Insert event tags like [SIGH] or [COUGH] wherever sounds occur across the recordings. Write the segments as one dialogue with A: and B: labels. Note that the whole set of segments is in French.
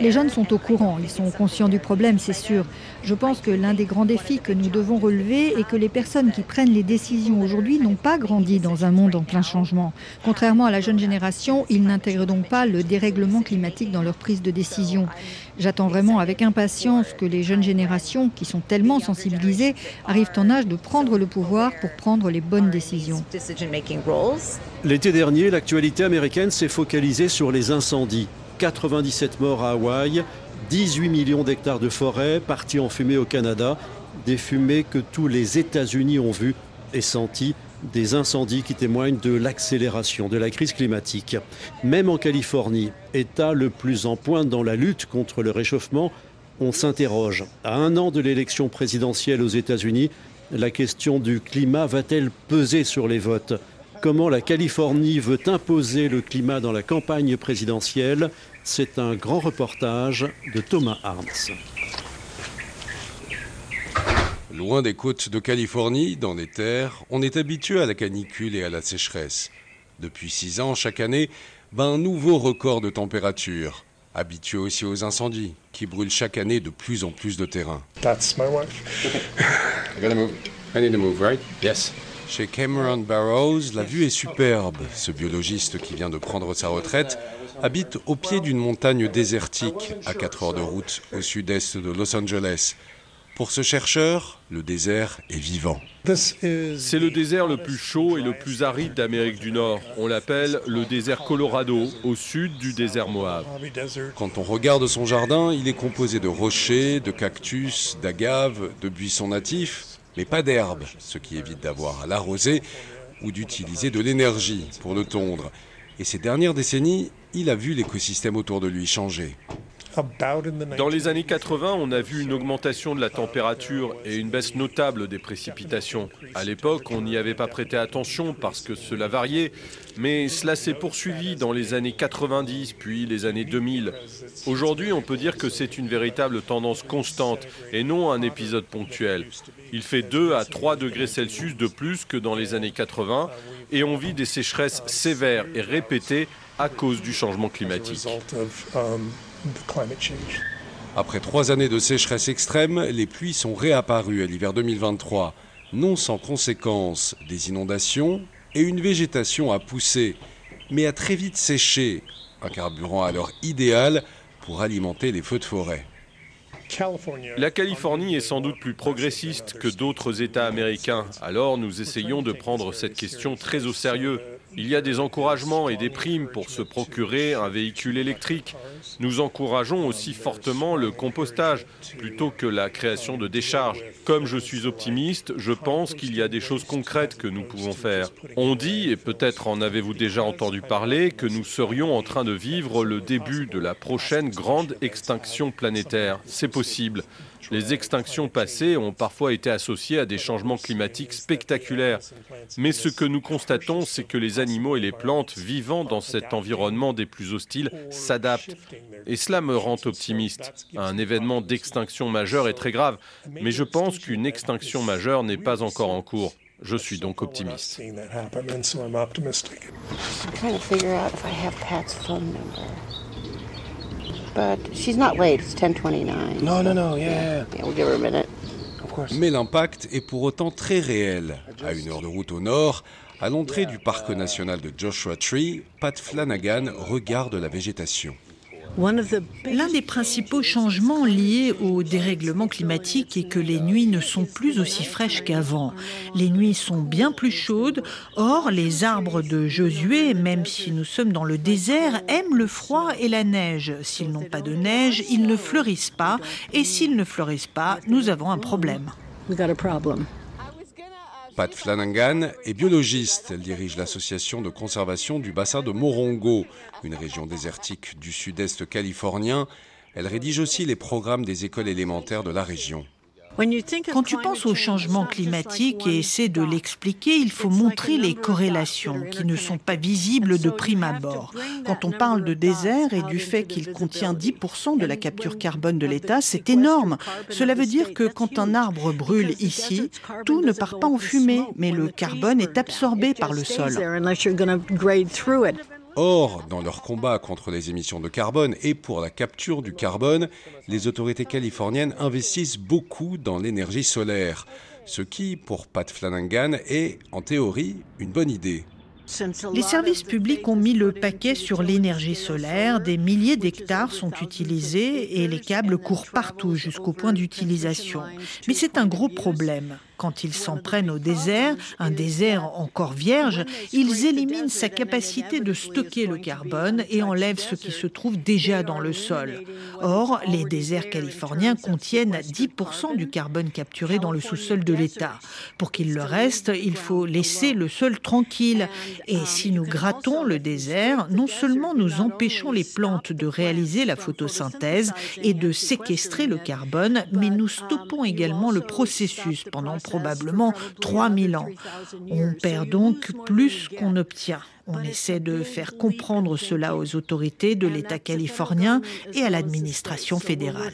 A: Les jeunes sont au courant, ils sont conscients du problème, c'est sûr. Je pense que l'un des grands défis que nous devons relever est que les personnes qui prennent les décisions aujourd'hui n'ont pas grandi dans un monde en plein changement. Contrairement à la jeune génération, ils n'intègrent donc pas le dérèglement climatique dans leur prise de décision. J'attends vraiment avec impatience que les jeunes générations, qui sont tellement sensibilisées, arrivent en âge de prendre le pouvoir pour prendre les bonnes décisions.
B: L'été dernier, l'actualité américaine s'est focalisée sur les incendies. 97 morts à Hawaï, 18 millions d'hectares de forêt partis en fumée au Canada, des fumées que tous les États-Unis ont vues et senties, des incendies qui témoignent de l'accélération de la crise climatique. Même en Californie, État le plus en pointe dans la lutte contre le réchauffement, on s'interroge. À un an de l'élection présidentielle aux États-Unis, la question du climat va-t-elle peser sur les votes? Comment la Californie veut imposer le climat dans la campagne présidentielle C'est un grand reportage de Thomas Arns.
C: Loin des côtes de Californie, dans les terres, on est habitué à la canicule et à la sécheresse. Depuis six ans, chaque année, bat un nouveau record de température. Habitué aussi aux incendies, qui brûlent chaque année de plus en plus de terrain.
D: That's my wife. [LAUGHS]
C: I gotta move. I need to move, right? Yes. Chez Cameron Barrows, la vue est superbe. Ce biologiste qui vient de prendre sa retraite habite au pied d'une montagne désertique, à 4 heures de route au sud-est de Los Angeles. Pour ce chercheur, le désert est vivant.
E: C'est le désert le plus chaud et le plus aride d'Amérique du Nord. On l'appelle le désert Colorado, au sud du désert Moab.
C: Quand on regarde son jardin, il est composé de rochers, de cactus, d'agaves, de buissons natifs, mais pas d'herbe, ce qui évite d'avoir à l'arroser ou d'utiliser de l'énergie pour le tondre. Et ces dernières décennies, il a vu l'écosystème autour de lui changer.
E: Dans les années 80, on a vu une augmentation de la température et une baisse notable des précipitations. À l'époque, on n'y avait pas prêté attention parce que cela variait, mais cela s'est poursuivi dans les années 90 puis les années 2000. Aujourd'hui, on peut dire que c'est une véritable tendance constante et non un épisode ponctuel. Il fait 2 à 3 degrés Celsius de plus que dans les années 80 et on vit des sécheresses sévères et répétées à cause du changement climatique.
C: Après trois années de sécheresse extrême, les pluies sont réapparues à l'hiver 2023, non sans conséquences, des inondations et une végétation à pousser, mais a très vite séché, un carburant alors idéal pour alimenter les feux de forêt.
E: La Californie est sans doute plus progressiste que d'autres États américains, alors nous essayons de prendre cette question très au sérieux. Il y a des encouragements et des primes pour se procurer un véhicule électrique. Nous encourageons aussi fortement le compostage plutôt que la création de décharges. Comme je suis optimiste, je pense qu'il y a des choses concrètes que nous pouvons faire. On dit, et peut-être en avez-vous déjà entendu parler, que nous serions en train de vivre le début de la prochaine grande extinction planétaire. C'est possible. Les extinctions passées ont parfois été associées à des changements climatiques spectaculaires. Mais ce que nous constatons, c'est que les animaux et les plantes vivant dans cet environnement des plus hostiles s'adaptent. Et cela me rend optimiste. Un événement d'extinction majeure est très grave, mais je pense qu'une extinction majeure n'est pas encore en cours. Je suis donc optimiste.
C: Mais l'impact est pour autant très réel. À une heure de route au nord, à l'entrée du parc national de Joshua Tree, Pat Flanagan regarde la végétation.
F: L'un des principaux changements liés au dérèglement climatique est que les nuits ne sont plus aussi fraîches qu'avant. Les nuits sont bien plus chaudes. Or, les arbres de Josué, même si nous sommes dans le désert, aiment le froid et la neige. S'ils n'ont pas de neige, ils ne fleurissent pas. Et s'ils ne fleurissent pas, nous avons un problème.
C: Pat Flanagan est biologiste. Elle dirige l'association de conservation du bassin de Morongo, une région désertique du sud-est californien. Elle rédige aussi les programmes des écoles élémentaires de la région.
F: Quand tu penses au changement climatique et essaie de l'expliquer, il faut montrer les corrélations qui ne sont pas visibles de prime abord. Quand on parle de désert et du fait qu'il contient 10% de la capture carbone de l'État, c'est énorme. Cela veut dire que quand un arbre brûle ici, tout ne part pas en fumée, mais le carbone est absorbé par le sol.
C: Or, dans leur combat contre les émissions de carbone et pour la capture du carbone, les autorités californiennes investissent beaucoup dans l'énergie solaire, ce qui, pour Pat Flanagan, est, en théorie, une bonne idée.
F: Les services publics ont mis le paquet sur l'énergie solaire. Des milliers d'hectares sont utilisés et les câbles courent partout jusqu'au point d'utilisation. Mais c'est un gros problème. Quand ils s'en prennent au désert, un désert encore vierge, ils éliminent sa capacité de stocker le carbone et enlèvent ce qui se trouve déjà dans le sol. Or, les déserts californiens contiennent 10% du carbone capturé dans le sous-sol de l'État. Pour qu'il le reste, il faut laisser le sol tranquille. Et si nous grattons le désert, non seulement nous empêchons les plantes de réaliser la photosynthèse et de séquestrer le carbone, mais nous stoppons également le processus pendant probablement 3000 ans. On perd donc plus qu'on obtient. On essaie de faire comprendre cela aux autorités de l'État californien et à l'administration fédérale.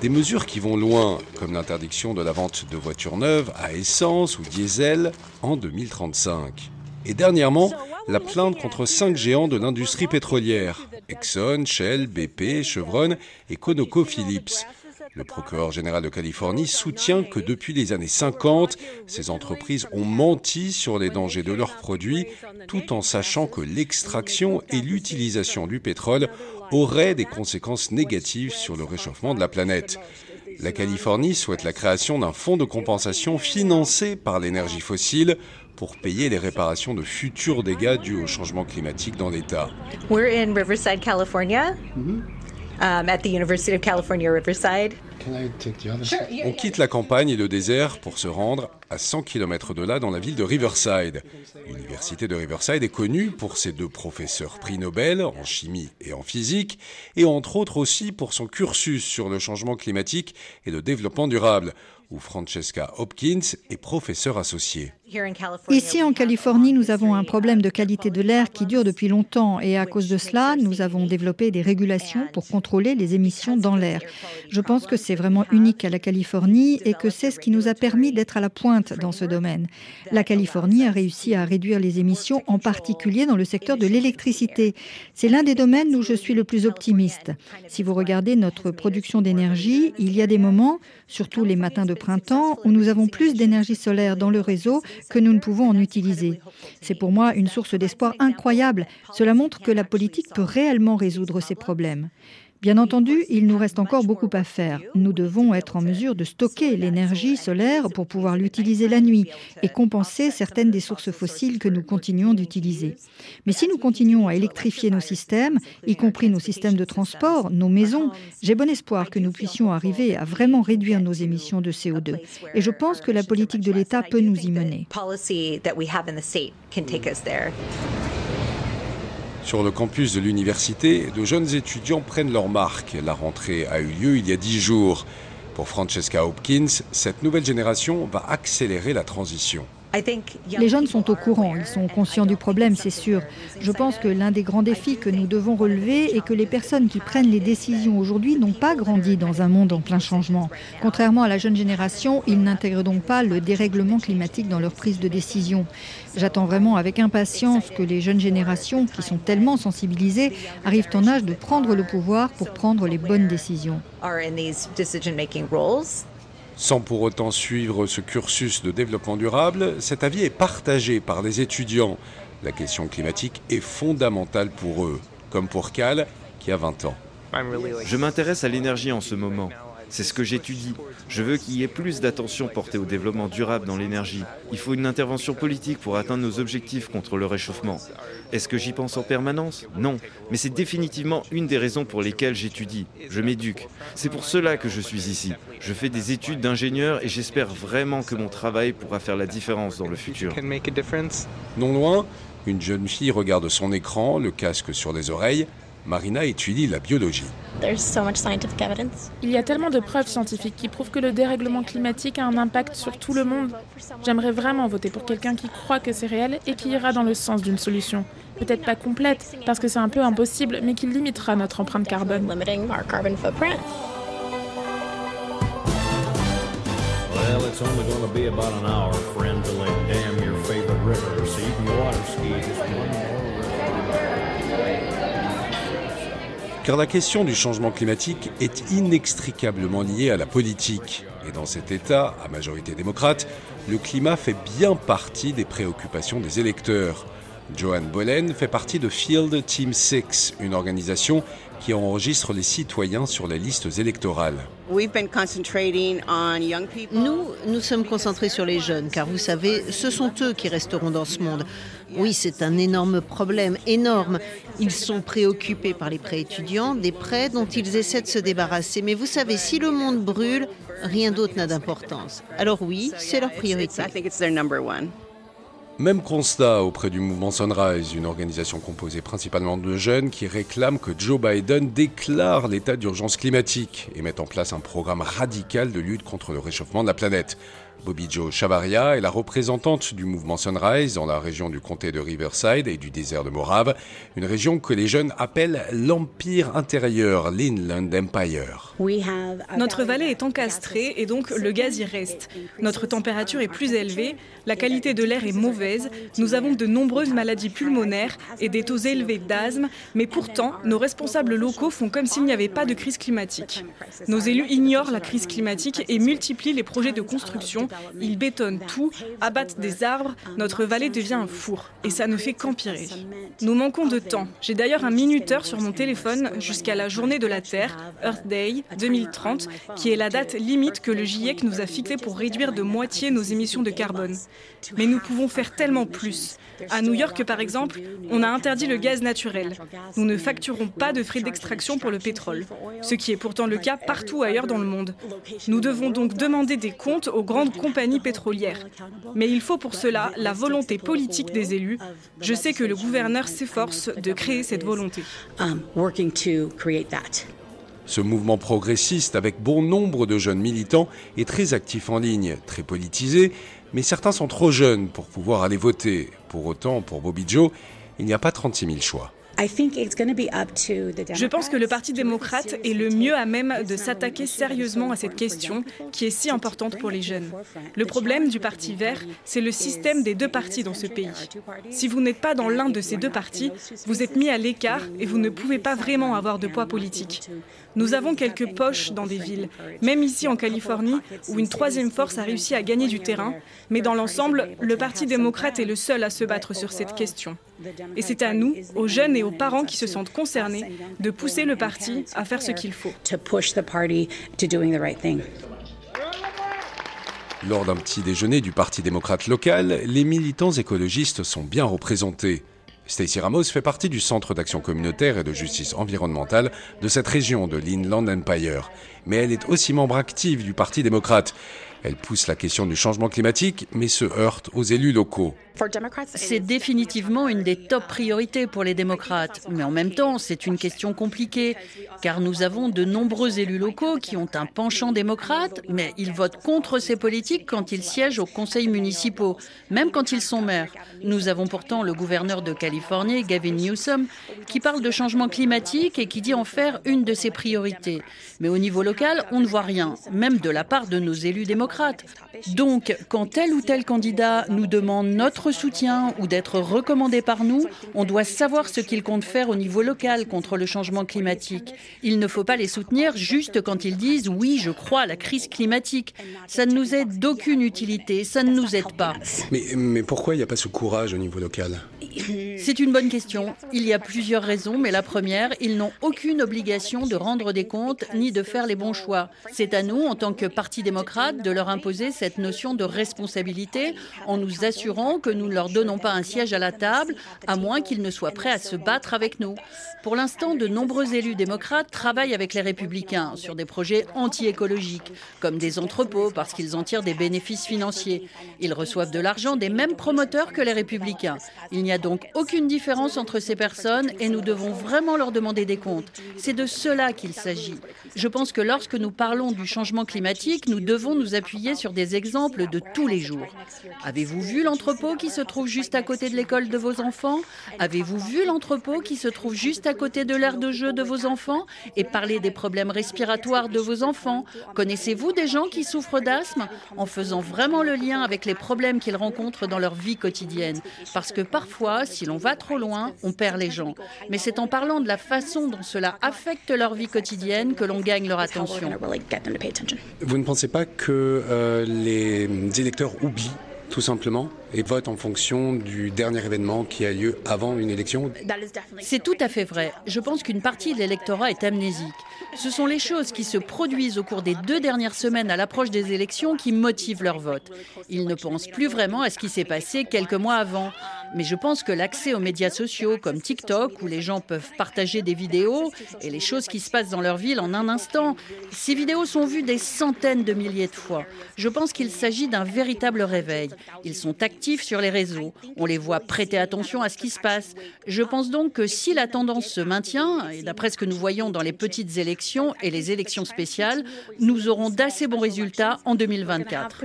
C: Des mesures qui vont loin, comme l'interdiction de la vente de voitures neuves à essence ou diesel en 2035. Et dernièrement, la plainte contre cinq géants de l'industrie pétrolière, Exxon, Shell, BP, Chevron et ConocoPhillips. Le procureur général de Californie soutient que depuis les années 50, ces entreprises ont menti sur les dangers de leurs produits, tout en sachant que l'extraction et l'utilisation du pétrole auraient des conséquences négatives sur le réchauffement de la planète. La Californie souhaite la création d'un fonds de compensation financé par l'énergie fossile pour payer les réparations de futurs dégâts dus au changement climatique dans l'État.
D: We're in Riverside, California, um, at the University of California, Riverside.
C: On quitte la campagne et le désert pour se rendre à 100 km de là dans la ville de Riverside. L'université de Riverside est connue pour ses deux professeurs prix Nobel en chimie et en physique et entre autres aussi pour son cursus sur le changement climatique et le développement durable où Francesca Hopkins est professeure associée.
A: Ici en Californie, nous avons un problème de qualité de l'air qui dure depuis longtemps et à cause de cela, nous avons développé des régulations pour contrôler les émissions dans l'air. Je pense que c'est vraiment unique à la Californie et que c'est ce qui nous a permis d'être à la pointe dans ce domaine. La Californie a réussi à réduire les émissions, en particulier dans le secteur de l'électricité. C'est l'un des domaines où je suis le plus optimiste. Si vous regardez notre production d'énergie, il y a des moments, surtout les matins de printemps, où nous avons plus d'énergie solaire dans le réseau que nous ne pouvons en utiliser. C'est pour moi une source d'espoir incroyable. Cela montre que la politique peut réellement résoudre ces problèmes. Bien entendu, il nous reste encore beaucoup à faire. Nous devons être en mesure de stocker l'énergie solaire pour pouvoir l'utiliser la nuit et compenser certaines des sources fossiles que nous continuons d'utiliser. Mais si nous continuons à électrifier nos systèmes, y compris nos systèmes de transport, nos maisons, j'ai bon espoir que nous puissions arriver à vraiment réduire nos émissions de CO2. Et je pense que la politique de l'État peut nous y mener.
C: Sur le campus de l'université, de jeunes étudiants prennent leur marque. La rentrée a eu lieu il y a dix jours. Pour Francesca Hopkins, cette nouvelle génération va accélérer la transition.
A: Les jeunes sont au courant, ils sont conscients du problème, c'est sûr. Je pense que l'un des grands défis que nous devons relever est que les personnes qui prennent les décisions aujourd'hui n'ont pas grandi dans un monde en plein changement. Contrairement à la jeune génération, ils n'intègrent donc pas le dérèglement climatique dans leur prise de décision. J'attends vraiment avec impatience que les jeunes générations, qui sont tellement sensibilisées, arrivent en âge de prendre le pouvoir pour prendre les bonnes décisions
C: sans pour autant suivre ce cursus de développement durable, cet avis est partagé par les étudiants. La question climatique est fondamentale pour eux, comme pour Cal, qui a 20 ans.
G: Je m'intéresse à l'énergie en ce moment. C'est ce que j'étudie. Je veux qu'il y ait plus d'attention portée au développement durable dans l'énergie. Il faut une intervention politique pour atteindre nos objectifs contre le réchauffement. Est-ce que j'y pense en permanence? Non. Mais c'est définitivement une des raisons pour lesquelles j'étudie. Je m'éduque. C'est pour cela que je suis ici. Je fais des études d'ingénieur et j'espère vraiment que mon travail pourra faire la différence dans le futur.
C: Non loin, une jeune fille regarde son écran, le casque sur les oreilles. Marina étudie la biologie.
H: Il y a tellement de preuves scientifiques qui prouvent que le dérèglement climatique a un impact sur tout le monde. J'aimerais vraiment voter pour quelqu'un qui croit que c'est réel et qui ira dans le sens d'une solution. Peut-être pas complète, parce que c'est un peu impossible, mais qui limitera notre empreinte carbone.
C: Car la question du changement climatique est inextricablement liée à la politique. Et dans cet État, à majorité démocrate, le climat fait bien partie des préoccupations des électeurs. Joanne Bolen fait partie de Field Team 6, une organisation qui enregistre les citoyens sur les listes électorales.
I: Nous, nous sommes concentrés sur les jeunes, car vous savez, ce sont eux qui resteront dans ce monde. Oui, c'est un énorme problème, énorme. Ils sont préoccupés par les prêts étudiants, des prêts dont ils essaient de se débarrasser. Mais vous savez, si le monde brûle, rien d'autre n'a d'importance. Alors oui, c'est leur priorité.
C: Même constat auprès du mouvement Sunrise, une organisation composée principalement de jeunes qui réclament que Joe Biden déclare l'état d'urgence climatique et mette en place un programme radical de lutte contre le réchauffement de la planète. Bobby Joe Chavaria est la représentante du mouvement Sunrise dans la région du comté de Riverside et du désert de Morave, une région que les jeunes appellent l'Empire intérieur, l'Inland Empire.
J: Notre vallée est encastrée et donc le gaz y reste. Notre température est plus élevée, la qualité de l'air est mauvaise, nous avons de nombreuses maladies pulmonaires et des taux élevés d'asthme, mais pourtant nos responsables locaux font comme s'il n'y avait pas de crise climatique. Nos élus ignorent la crise climatique et multiplient les projets de construction ils bétonnent tout, abattent des arbres, notre vallée devient un four. Et ça ne fait qu'empirer. Nous manquons de temps. J'ai d'ailleurs un minuteur sur mon téléphone jusqu'à la journée de la Terre, Earth Day 2030, qui est la date limite que le GIEC nous a fixée pour réduire de moitié nos émissions de carbone. Mais nous pouvons faire tellement plus. À New York, par exemple, on a interdit le gaz naturel. Nous ne facturons pas de frais d'extraction pour le pétrole, ce qui est pourtant le cas partout ailleurs dans le monde. Nous devons donc demander des comptes aux grandes compagnies pétrolières. Mais il faut pour cela la volonté politique des élus. Je sais que le gouverneur s'efforce de créer cette volonté.
C: Ce mouvement progressiste, avec bon nombre de jeunes militants, est très actif en ligne, très politisé, mais certains sont trop jeunes pour pouvoir aller voter. Pour autant, pour Bobby Joe, il n'y a pas 36 000 choix.
J: Je pense que le Parti démocrate est le mieux à même de s'attaquer sérieusement à cette question qui est si importante pour les jeunes. Le problème du Parti vert, c'est le système des deux partis dans ce pays. Si vous n'êtes pas dans l'un de ces deux partis, vous êtes mis à l'écart et vous ne pouvez pas vraiment avoir de poids politique. Nous avons quelques poches dans des villes, même ici en Californie, où une troisième force a réussi à gagner du terrain, mais dans l'ensemble, le Parti démocrate est le seul à se battre sur cette question. Et c'est à nous, aux jeunes et aux parents qui se sentent concernés, de pousser le parti à faire ce qu'il faut.
C: Lors d'un petit déjeuner du Parti démocrate local, les militants écologistes sont bien représentés. Stacey Ramos fait partie du Centre d'action communautaire et de justice environnementale de cette région de l'Inland Empire. Mais elle est aussi membre active du Parti démocrate. Elle pousse la question du changement climatique, mais se heurte aux élus locaux.
K: C'est définitivement une des top priorités pour les démocrates. Mais en même temps, c'est une question compliquée, car nous avons de nombreux élus locaux qui ont un penchant démocrate, mais ils votent contre ces politiques quand ils siègent aux conseils municipaux, même quand ils sont maires. Nous avons pourtant le gouverneur de Californie, Gavin Newsom, qui parle de changement climatique et qui dit en faire une de ses priorités. Mais au niveau local, on ne voit rien, même de la part de nos élus démocrates. Donc, quand tel ou tel candidat nous demande notre soutien ou d'être recommandé par nous, on doit savoir ce qu'ils comptent faire au niveau local contre le changement climatique. Il ne faut pas les soutenir juste quand ils disent oui, je crois à la crise climatique. Ça ne nous aide d'aucune utilité, ça ne nous aide pas.
C: Mais, mais pourquoi il n'y a pas ce courage au niveau local?
K: C'est une bonne question. Il y a plusieurs raisons, mais la première, ils n'ont aucune obligation de rendre des comptes ni de faire les bons choix. C'est à nous, en tant que Parti démocrate, de leur imposer cette notion de responsabilité en nous assurant que nous ne leur donnons pas un siège à la table, à moins qu'ils ne soient prêts à se battre avec nous. Pour l'instant, de nombreux élus démocrates travaillent avec les républicains sur des projets anti-écologiques, comme des entrepôts parce qu'ils en tirent des bénéfices financiers. Ils reçoivent de l'argent des mêmes promoteurs que les républicains. Il n'y a donc aucune différence entre ces personnes et nous devons vraiment leur demander des comptes. C'est de cela qu'il s'agit. Je pense que lorsque nous parlons du changement climatique, nous devons nous appuyer sur des exemples de tous les jours. Avez-vous vu l'entrepôt qui se trouve juste à côté de l'école de vos enfants Avez-vous vu l'entrepôt qui se trouve juste à côté de l'aire de jeu de vos enfants Et parler des problèmes respiratoires de vos enfants Connaissez-vous des gens qui souffrent d'asthme En faisant vraiment le lien avec les problèmes qu'ils rencontrent dans leur vie quotidienne. Parce que parfois, si l'on va trop loin, on perd les gens. Mais c'est en parlant de la façon dont cela affecte leur vie quotidienne que l'on gagne leur attention.
C: Vous ne pensez pas que euh, les électeurs oublient tout simplement et votent en fonction du dernier événement qui a lieu avant une élection
K: C'est tout à fait vrai. Je pense qu'une partie de l'électorat est amnésique. Ce sont les choses qui se produisent au cours des deux dernières semaines à l'approche des élections qui motivent leur vote. Ils ne pensent plus vraiment à ce qui s'est passé quelques mois avant. Mais je pense que l'accès aux médias sociaux comme TikTok, où les gens peuvent partager des vidéos et les choses qui se passent dans leur ville en un instant, ces vidéos sont vues des centaines de milliers de fois. Je pense qu'il s'agit d'un véritable réveil. Ils sont sur les réseaux. On les voit prêter attention à ce qui se passe. Je pense donc que si la tendance se maintient, et d'après ce que nous voyons dans les petites élections et les élections spéciales, nous aurons d'assez bons résultats en 2024.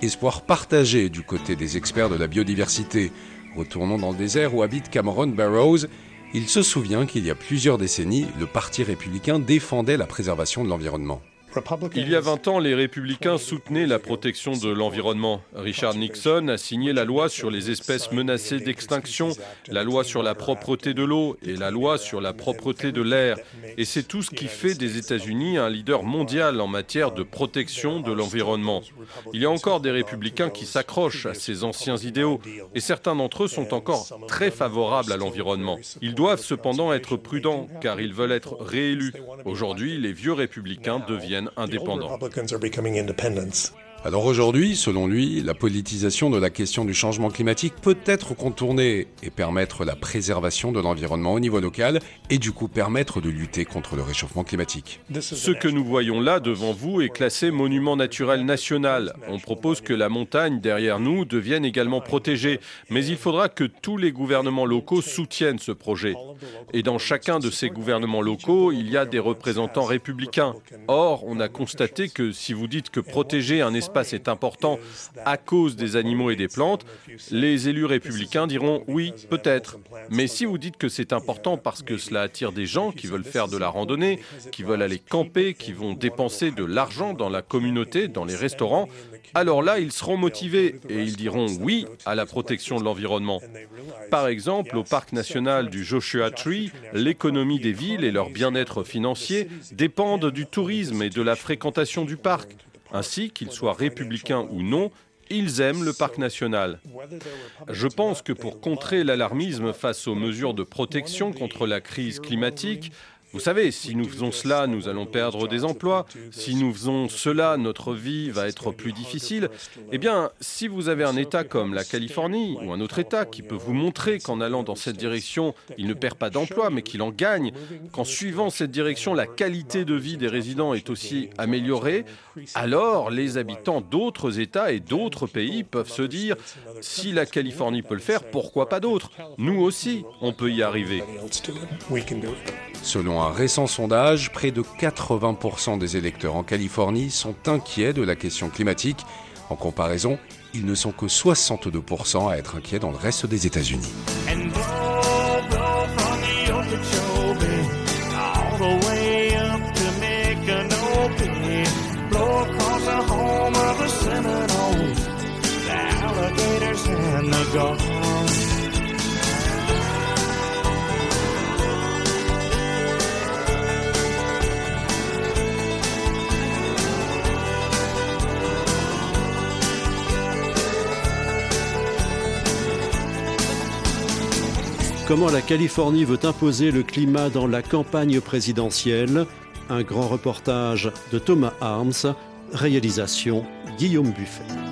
C: Espoir partagé du côté des experts de la biodiversité. Retournons dans le désert où habite Cameron Barrows. Il se souvient qu'il y a plusieurs décennies, le Parti républicain défendait la préservation de l'environnement.
E: Il y a 20 ans, les républicains soutenaient la protection de l'environnement. Richard Nixon a signé la loi sur les espèces menacées d'extinction, la loi sur la propreté de l'eau et la loi sur la propreté de l'air. Et c'est tout ce qui fait des États-Unis un leader mondial en matière de protection de l'environnement. Il y a encore des républicains qui s'accrochent à ces anciens idéaux et certains d'entre eux sont encore très favorables à l'environnement. Ils doivent cependant être prudents car ils veulent être réélus. Aujourd'hui, les vieux républicains deviennent deviennent indépendants.
C: Alors aujourd'hui, selon lui, la politisation de la question du changement climatique peut être contournée et permettre la préservation de l'environnement au niveau local et du coup permettre de lutter contre le réchauffement climatique.
E: Ce que nous voyons là devant vous est classé monument naturel national. On propose que la montagne derrière nous devienne également protégée, mais il faudra que tous les gouvernements locaux soutiennent ce projet. Et dans chacun de ces gouvernements locaux, il y a des représentants républicains. Or, on a constaté que si vous dites que protéger un espace est important à cause des animaux et des plantes, les élus républicains diront oui, peut-être. Mais si vous dites que c'est important parce que cela attire des gens qui veulent faire de la randonnée, qui veulent aller camper, qui vont dépenser de l'argent dans la communauté, dans les restaurants, alors là, ils seront motivés et ils diront oui à la protection de l'environnement. Par exemple, au parc national du Joshua Tree, l'économie des villes et leur bien-être financier dépendent du tourisme et de la fréquentation du parc. Ainsi, qu'ils soient républicains ou non, ils aiment le parc national. Je pense que pour contrer l'alarmisme face aux mesures de protection contre la crise climatique, vous savez, si nous faisons cela, nous allons perdre des emplois. Si nous faisons cela, notre vie va être plus difficile. Eh bien, si vous avez un État comme la Californie ou un autre État qui peut vous montrer qu'en allant dans cette direction, il ne perd pas d'emplois, mais qu'il en gagne, qu'en suivant cette direction, la qualité de vie des résidents est aussi améliorée, alors les habitants d'autres États et d'autres pays peuvent se dire, si la Californie peut le faire, pourquoi pas d'autres? Nous aussi, on peut y arriver.
C: Selon un récent sondage, près de 80% des électeurs en Californie sont inquiets de la question climatique. En comparaison, ils ne sont que 62% à être inquiets dans le reste des États-Unis.
B: Comment la Californie veut imposer le climat dans la campagne présidentielle? Un grand reportage de Thomas Arms, réalisation Guillaume Buffet.